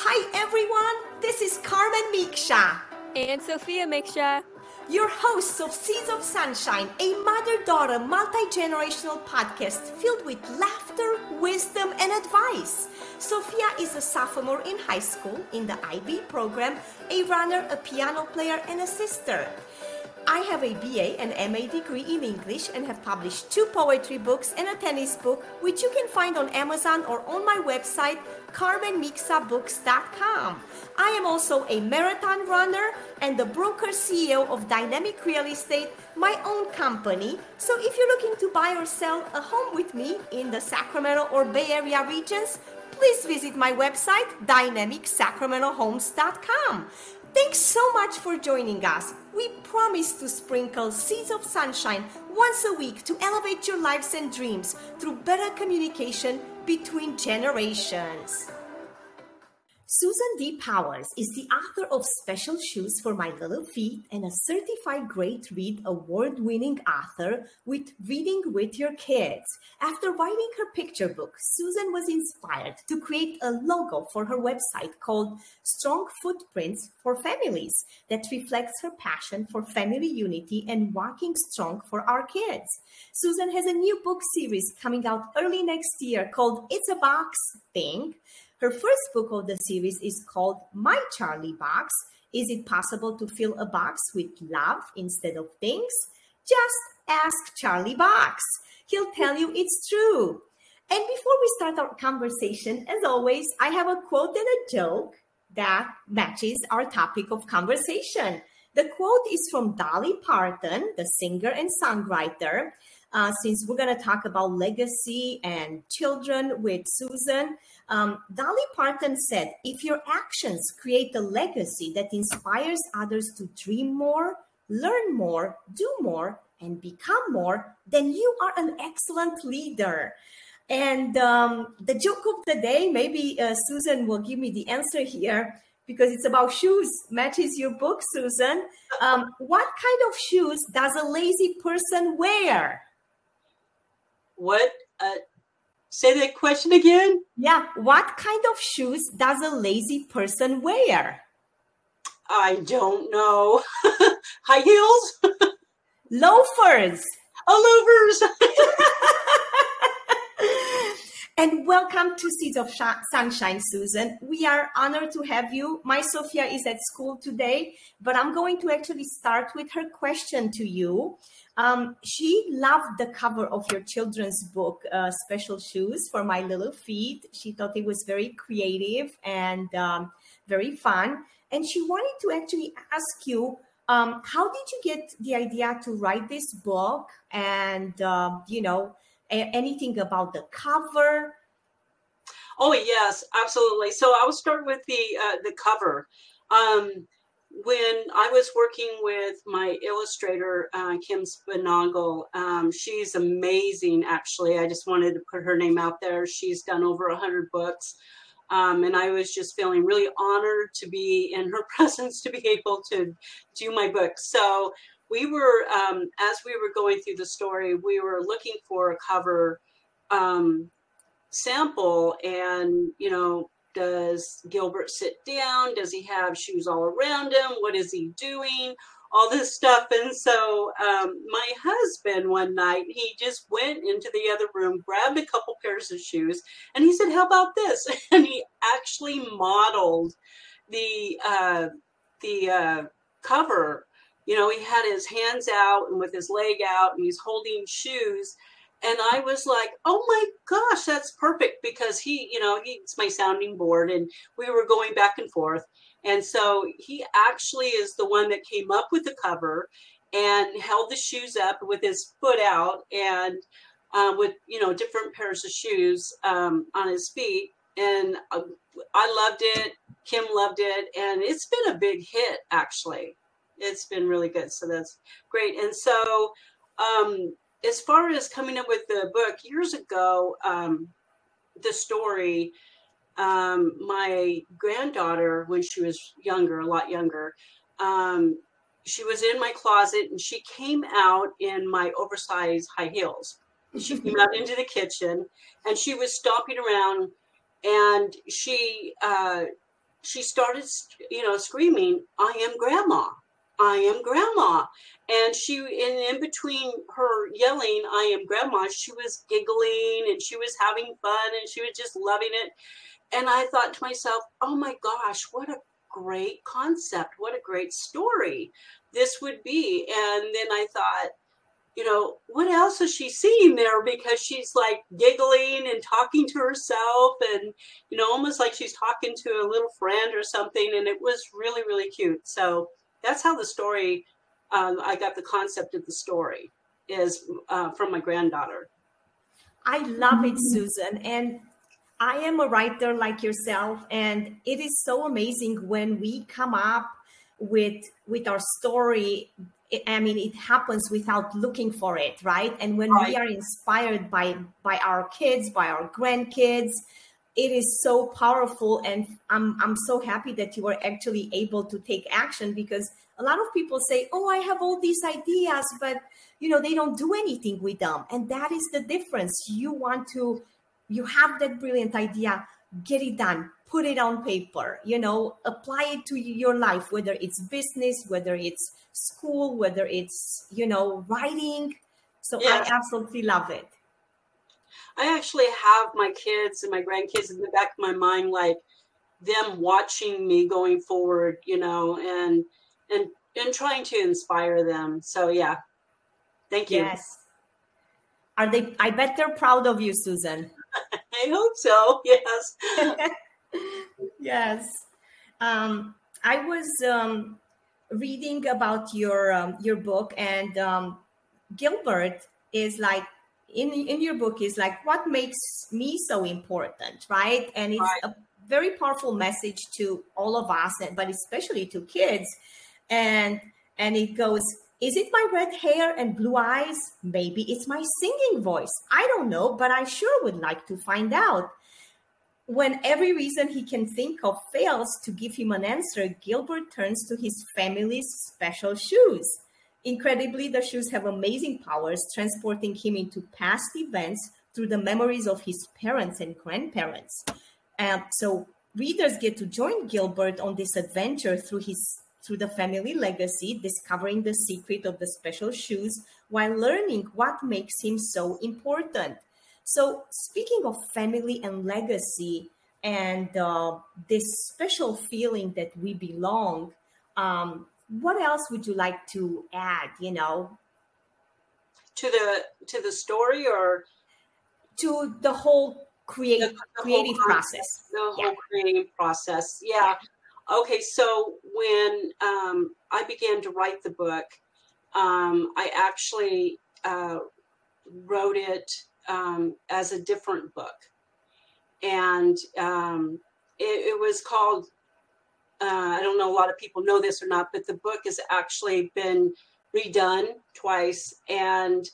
Hi everyone, this is Carmen Micsa and Sophia Micsa, your hosts of Seeds of Sunshine, a mother-daughter multi-generational podcast filled with laughter, wisdom, and advice. Sophia is a sophomore in high school in the IB program, a runner, a piano player, and a sister. I have a BA and MA degree in English and have published two poetry books and a tennis book, which you can find on Amazon or on my website, carmenmicsabooks.com. I am also a marathon runner and the broker CEO of Dynamic Real Estate, my own company. So if you're looking to buy or sell a home with me in the Sacramento or Bay Area regions, please visit my website, dynamicsacramentohomes.com. Thanks so much for joining us. We promise to sprinkle seeds of sunshine once a week to elevate your lives and dreams through better communication between generations. Susan D. Powers is the author of Special Shoes for My Little Feet and a certified great read award winning author with Reading with Your Kids. After writing her picture book, Susan was inspired to create a logo for her website called Strong Footprints for Families that reflects her passion for family unity and walking strong for our kids. Susan has a new book series coming out early next year called It's a Box Thing her first book of the series is called My Charlie Box. Is it possible to fill a box with love instead of things? Just ask Charlie Box. He'll tell you it's true. And before we start our conversation, as always, I have a quote and a joke that matches our topic of conversation. The quote is from Dolly Parton, the singer and songwriter. Uh, since we're going to talk about legacy and children with Susan, um, Dolly Parton said, If your actions create a legacy that inspires others to dream more, learn more, do more, and become more, then you are an excellent leader. And um, the joke of the day, maybe uh, Susan will give me the answer here because it's about shoes. Matches your book, Susan. Um, what kind of shoes does a lazy person wear? What? Uh, say that question again. Yeah. What kind of shoes does a lazy person wear? I don't know. High heels? Loafers. Oh, loafers. and welcome to Seeds of Sunshine, Susan. We are honored to have you. My Sophia is at school today, but I'm going to actually start with her question to you. Um, she loved the cover of your children's book, uh, Special Shoes for My Little Feet. She thought it was very creative and um, very fun. And she wanted to actually ask you um, how did you get the idea to write this book and, uh, you know, anything about the cover? Oh, yes, absolutely. So I'll start with the, uh, the cover. Um, when I was working with my illustrator, uh, Kim Sponaugle, um, she's amazing, actually. I just wanted to put her name out there. She's done over 100 books. Um, and I was just feeling really honored to be in her presence to be able to do my book. So we were, um, as we were going through the story, we were looking for a cover um, sample and, you know, does Gilbert sit down? Does he have shoes all around him? What is he doing? All this stuff. And so um, my husband one night, he just went into the other room, grabbed a couple pairs of shoes, and he said, How about this? And he actually modeled the uh, the uh, cover. You know, he had his hands out and with his leg out, and he's holding shoes and I was like, oh my gosh, that's perfect because he, you know, he's my sounding board and we were going back and forth. And so he actually is the one that came up with the cover and held the shoes up with his foot out and uh, with, you know, different pairs of shoes um, on his feet. And uh, I loved it. Kim loved it. And it's been a big hit, actually. It's been really good. So that's great. And so, um, as far as coming up with the book years ago, um, the story, um, my granddaughter, when she was younger, a lot younger, um, she was in my closet and she came out in my oversized high heels. She came out into the kitchen and she was stomping around and she uh, she started, you know, screaming, I am grandma. I am grandma. And she, in, in between her yelling, I am grandma, she was giggling and she was having fun and she was just loving it. And I thought to myself, oh my gosh, what a great concept. What a great story this would be. And then I thought, you know, what else is she seeing there? Because she's like giggling and talking to herself and, you know, almost like she's talking to a little friend or something. And it was really, really cute. So that's how the story, um, I got the concept of the story is uh, from my granddaughter. I love it, Susan. And I am a writer like yourself. And it is so amazing when we come up with with our story I mean, it happens without looking for it, right? And when right. we are inspired by by our kids, by our grandkids, it is so powerful. And I'm I'm so happy that you were actually able to take action because a lot of people say, "Oh, I have all these ideas, but you know, they don't do anything with them." And that is the difference. You want to, you have that brilliant idea, get it done, put it on paper. You know, apply it to your life, whether it's business, whether it's school, whether it's, you know, writing. So yeah. I absolutely love it. I actually have my kids and my grandkids in the back of my mind, like them watching me going forward, you know, and and and trying to inspire them. So yeah, thank you. Yes. Are they? I bet they're proud of you, Susan. I hope so. Yes. yes. Um, I was um, reading about your um, your book and um, Gilbert is like in in your book is like what makes me so important, right? And it's right. a very powerful message to all of us, but especially to kids. And and it goes, is it my red hair and blue eyes? Maybe it's my singing voice. I don't know, but I sure would like to find out. When every reason he can think of fails to give him an answer, Gilbert turns to his family's special shoes. Incredibly, the shoes have amazing powers, transporting him into past events through the memories of his parents and grandparents. Uh, so, readers get to join Gilbert on this adventure through his through the family legacy, discovering the secret of the special shoes while learning what makes him so important. So, speaking of family and legacy and uh, this special feeling that we belong, um, what else would you like to add? You know, to the to the story or to the whole create, the, the creative whole process. The whole yeah. creative process. Yeah. Okay. So when um, I began to write the book, um, I actually uh, wrote it um, as a different book. And um, it, it, was called, uh, I don't know, a lot of people know this or not, but the book has actually been redone twice. And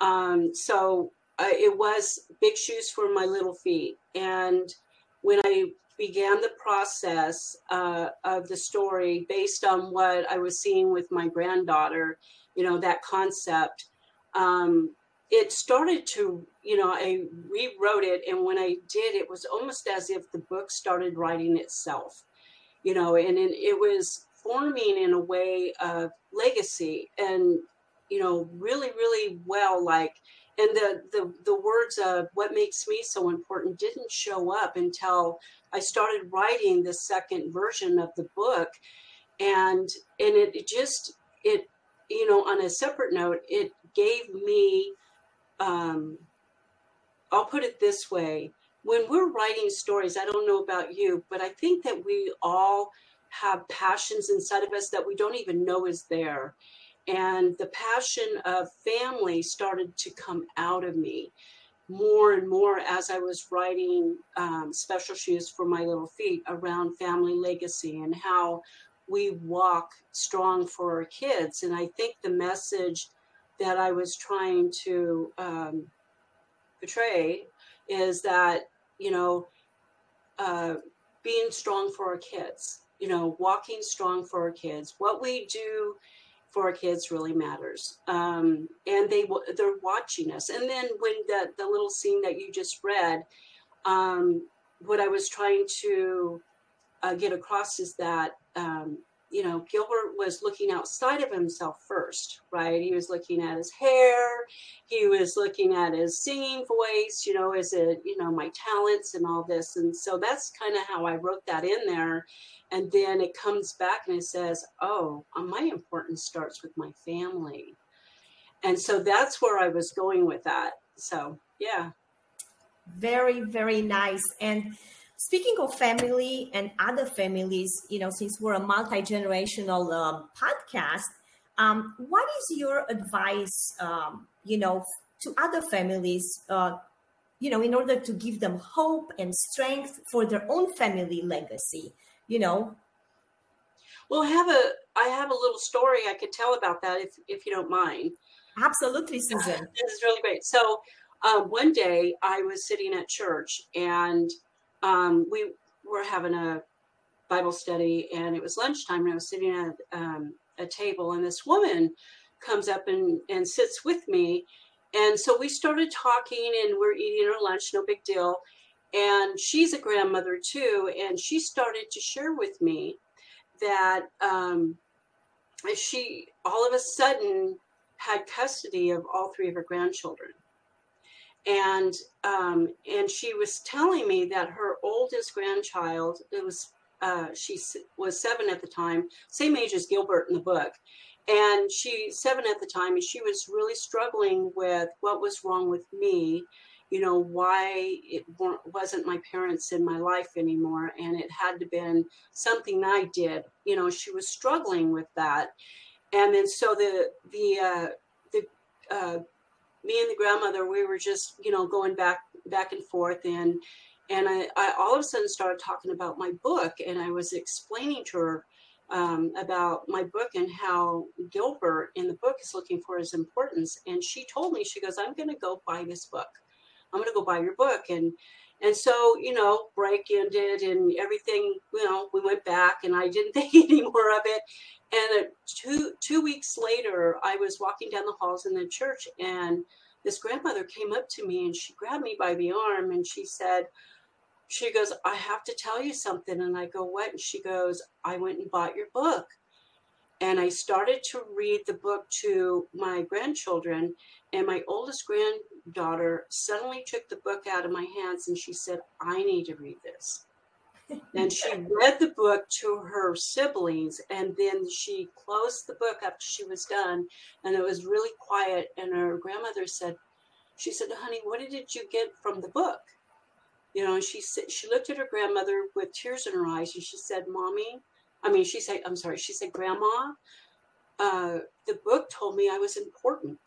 um, so uh, it was Big Shoes for My Little Feet. And when I began the process uh, of the story based on what I was seeing with my granddaughter, you know, that concept, um, it started to you know i rewrote it and when i did it was almost as if the book started writing itself you know and, and it was forming in a way of legacy and you know really really well like and the the the words of what makes me so important didn't show up until i started writing the second version of the book. And and it, it just it you know on a separate note it gave me um, I'll put it this way when we're writing stories, I don't know about you, but I think that we all have passions inside of us that we don't even know is there. And the passion of family started to come out of me more and more as I was writing um, special shoes for my little feet around family legacy and how we walk strong for our kids. And I think the message that I was trying to um, portray is that, you know, uh, being strong for our kids, you know, walking strong for our kids. What we do for our kids really matters. Um, and they they're watching us. And then when the, the little scene that you just read, um, what I was trying to uh, get across is that um, you know Gilbert was looking outside of himself first, right? He was looking at his hair, he was looking at his singing voice, you know, is it you know my talents and all this, and so that's kind of how I wrote that in there. And then it comes back and it says, "Oh, uh, my importance starts with my family," and so that's where I was going with that. So yeah, very very nice and Speaking of family and other families, you know, since we're a multi generational um, podcast, um, what is your advice, um, you know, to other families, uh, you know, in order to give them hope and strength for their own family legacy, you know? Well, I have a I have a little story I could tell about that if if you don't mind. Absolutely, Susan. this is really great. So, um, one day I was sitting at church and um, we were having a Bible study, and it was lunchtime, and I was sitting at um, a table, and this woman comes up and, and sits with me. And so we started talking, and we're eating our lunch, no big deal. And she's a grandmother too, and she started to share with me that um, she all of a sudden had custody of all three of her grandchildren and um, and she was telling me that her oldest grandchild it was uh, she was seven at the time same age as gilbert in the book. And she seven at the time and she was really struggling with what was wrong with me you know why it wasn't my parents in my life anymore and it had to been something i did you know she was struggling with that. And then so the the uh, the uh, me and the grandmother, we were just, you know, going back back and forth and and I, I all of a sudden started talking about my book and I was explaining to her um, about my book and how Gilbert in the book is looking for his importance. And she told me, she goes, I'm going to go buy this book. I'm going to go buy your book. And and so, you know, break ended and everything, you know, we went back and I didn't think any more of it. And two two weeks later, I was walking down the halls in the church, and this grandmother came up to me and she grabbed me by the arm and she said, she goes, I have to tell you something. And I go, what? And she goes, I went and bought your book. And I started to read the book to my grandchildren. And my oldest granddaughter suddenly took the book out of my hands and she said, I need to read this. And she read the book to her siblings and then she closed the book after she was done and it was really quiet and her grandmother said she said honey what did you get from the book? You know and she said she looked at her grandmother with tears in her eyes and she said mommy i mean she said i'm sorry she said grandma uh, the book told me i was important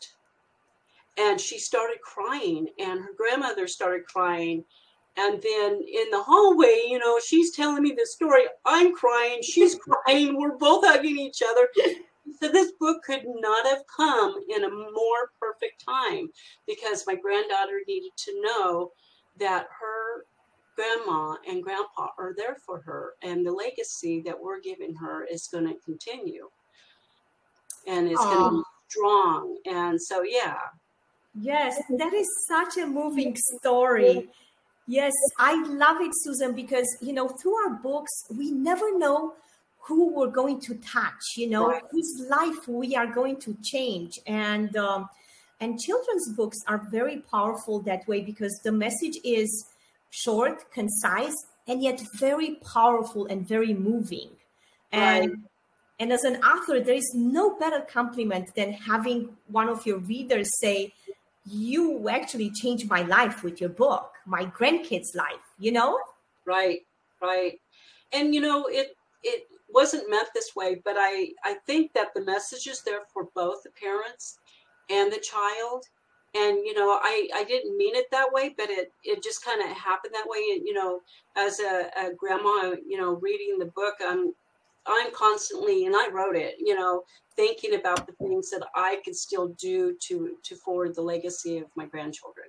and she started crying and her grandmother started crying and then in the hallway, you know, she's telling me the story. I'm crying. She's crying. We're both hugging each other. So this book could not have come in a more perfect time because my granddaughter needed to know that her grandma and grandpa are there for her and the legacy that we're giving her is going to continue and it's going to be strong and so yeah yes that is such a moving story Yes, I love it, Susan, because you know, through our books, we never know who we're going to touch, you know, right. whose life we are going to change. And um, and children's books are very powerful that way because the message is short, concise, and yet very powerful and very moving. And right. and as an author, there is no better compliment than having one of your readers say, you actually changed my life with your book, my grandkids' life, you know? Right, right. And you know, it it wasn't meant this way, but I I think that the message is there for both the parents and the child. And you know, I I didn't mean it that way, but it it just kind of happened that way. And you know, as a, a grandma, you know, reading the book, I'm I'm constantly, and I wrote it, you know, thinking about the things that I could still do to to forward the legacy of my grandchildren.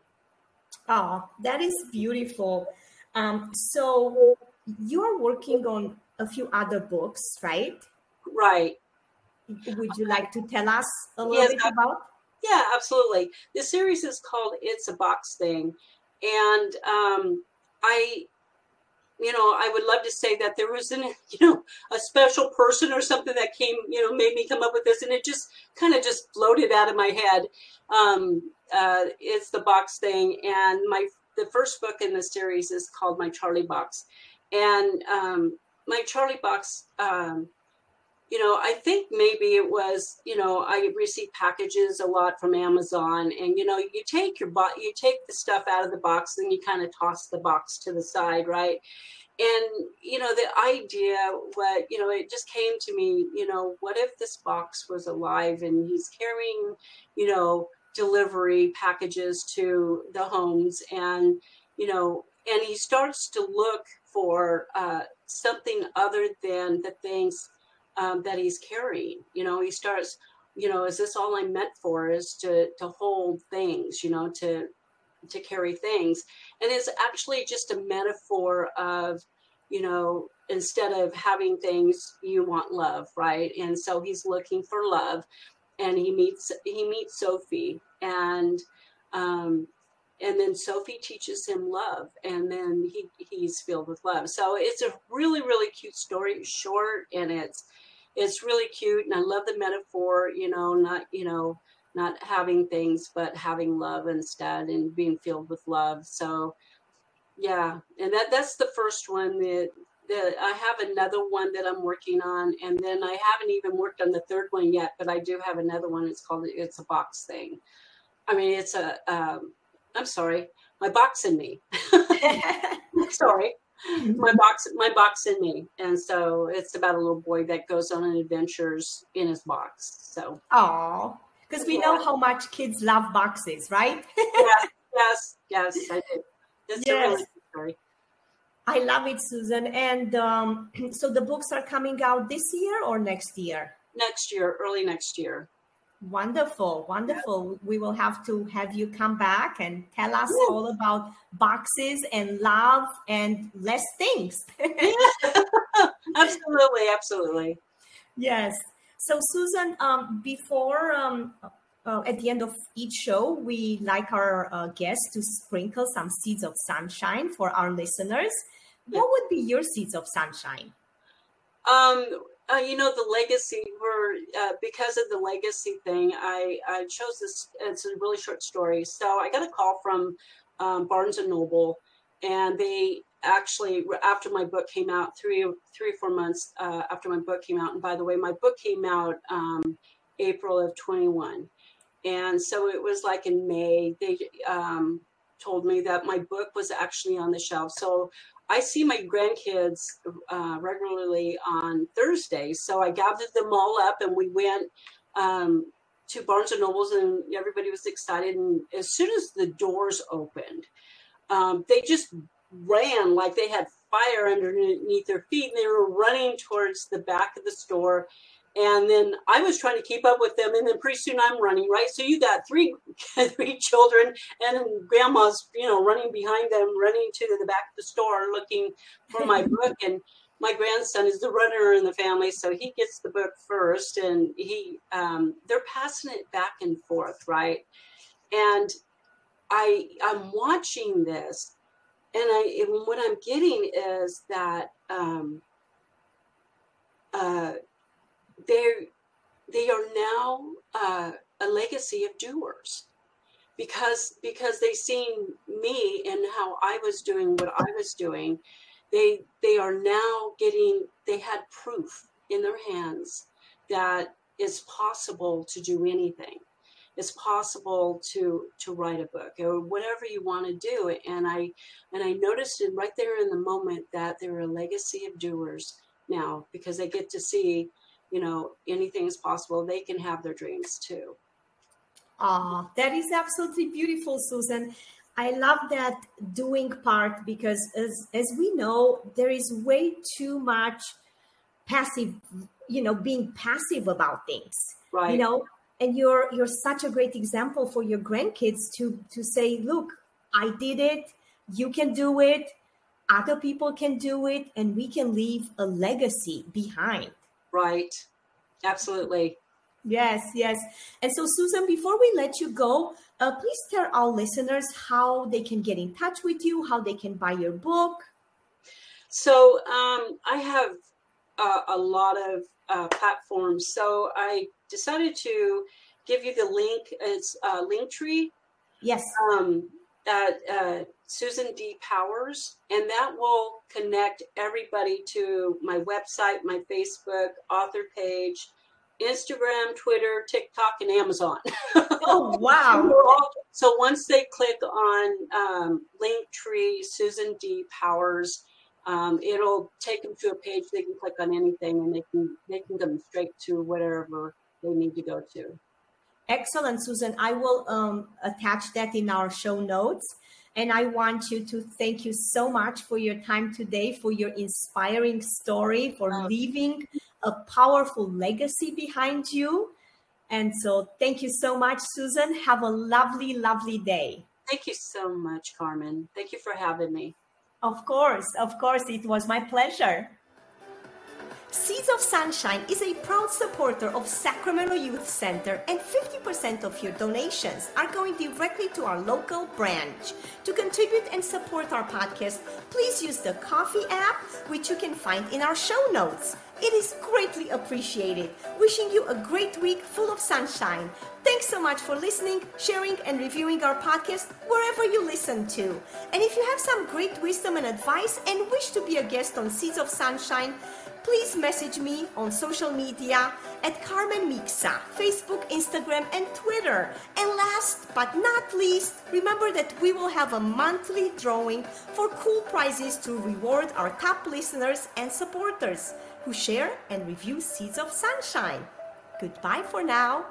Oh, that is beautiful. Um, so you are working on a few other books, right? Right. Would you like to tell us a little yes, bit about? Yeah, absolutely. The series is called "It's a Box Thing," and um, I you know, I would love to say that there was an, you know, a special person or something that came, you know, made me come up with this, and it just kind of just floated out of my head. Um, uh, it's the box thing, and my the first book in the series is called My Charlie Box, and um, my Charlie Box. Um, you know, I think maybe it was, you know, I receive packages a lot from Amazon, and you know, you take your box, you take the stuff out of the box, and you kind of toss the box to the side, right? And you know, the idea, what you know, it just came to me, you know, what if this box was alive and he's carrying, you know, delivery packages to the homes, and you know, and he starts to look for uh, something other than the things um, that he's carrying. You know, he starts, you know, is this all I'm meant for? Is to to hold things, you know, to to carry things, and it's actually just a metaphor of, you know, instead of having things, you want love, right? And so he's looking for love, and he meets he meets Sophie, and um, and then Sophie teaches him love, and then he he's filled with love. So it's a really really cute story, short, and it's it's really cute and I love the metaphor, you know, not, you know, not having things, but having love instead and being filled with love. So yeah. And that, that's the first one that, that I have another one that I'm working on. And then I haven't even worked on the third one yet, but I do have another one. It's called, it's a box thing. I mean, it's a. am um, sorry, my box in me. sorry my box my box in me. And so it's about a little boy that goes on adventures in his box. So. Oh because we know how much kids love boxes right? Yes yes yes i do. It's yes. a really story. I love it susan. And um, so the books are coming out this year or next year? Next year early next year Wonderful, wonderful. We will have to have you come back and tell us all about boxes and love and less things. absolutely, absolutely. Yes. So, Susan, um, before um, uh, at the end of each show, we like our uh, guests to sprinkle some seeds of sunshine for our listeners. What would be your seeds of sunshine? Um, uh, you know the legacy were uh, because of the legacy thing i i chose this it's a really short story. So i got a call from um, barnes and noble and they actually after my book came out three three or four months uh, after my book came out and by the way my book came out um, april of 21 and so it was like in may they um, told me that my book was actually on the shelf. So I see my grandkids uh, regularly on Thursdays, so I gathered them all up and we went um, to Barnes and Nobles, and everybody was excited. And as soon as the doors opened, um, they just ran like they had fire underneath their feet, and they were running towards the back of the store and then I was trying to keep up with them, and then pretty soon I'm running right. So you got three three children and grandma's, you know, running behind them, running to the back of the store looking for my book. And my grandson is the runner in the family, so he gets the book first, and he um, they're passing it back and forth, right? And I I'm watching this, and I and what I'm getting is that. Um, uh, they they are now uh, a legacy of doers because because they seen me and how I was doing what I was doing. They they are now getting they had proof in their hands that it's possible to do anything. It's possible to to write a book or whatever you want to do. And I and I noticed it right there in the moment that they're a legacy of doers now because they get to see you know, anything is possible. They can have their dreams too. Ah, that is absolutely beautiful, Susan. I love that doing part because as as we know, there is way too much passive, you know, being passive about things. Right. You know, and you're you're such a great example for your grandkids to to say, look, I did it, you can do it, other people can do it, and we can leave a legacy behind. Right. Absolutely. Yes, yes. And so, Susan, before we let you go, uh, please tell our listeners how they can get in touch with you, how they can buy your book. So um, I have uh, a lot of uh, platforms. So I decided to give you the link. It's uh, Linktree. Yes. Um, at uh, Susan D. Powers, and that will connect everybody to my website, my Facebook, author page, Instagram, Twitter, TikTok, and Amazon. Oh, wow. so once they click on um, Linktree, Susan D. Powers, um, it'll take them to a page they can click on anything and they can they can go straight to whatever they need to go to. Excellent, Susan. I will um, attach that in our show notes. And I want you to thank you so much for your time today, for your inspiring story, for leaving a powerful legacy behind you. And so, thank you so much, Susan. Have a lovely, lovely day. Thank you so much, Carmen. Thank you for having me. Of course, of course, it was my pleasure. Seeds of Sunshine is a proud supporter of Sacramento Youth Center, and 50% of your donations are going directly to our local branch. To contribute and support our podcast, please use the Coffee app, which you can find in our show notes. It is greatly appreciated. Wishing you a great week full of sunshine. Thanks so much for listening, sharing, and reviewing our podcast wherever you listen to. And if you have some great wisdom and advice and wish to be a guest on Seeds of Sunshine, please message me on social media at Carmen Micsa, Facebook, Instagram, and Twitter. And last but not least, remember that we will have a monthly drawing for cool prizes to reward our top listeners and supporters who share and review Seeds of Sunshine. Goodbye for now.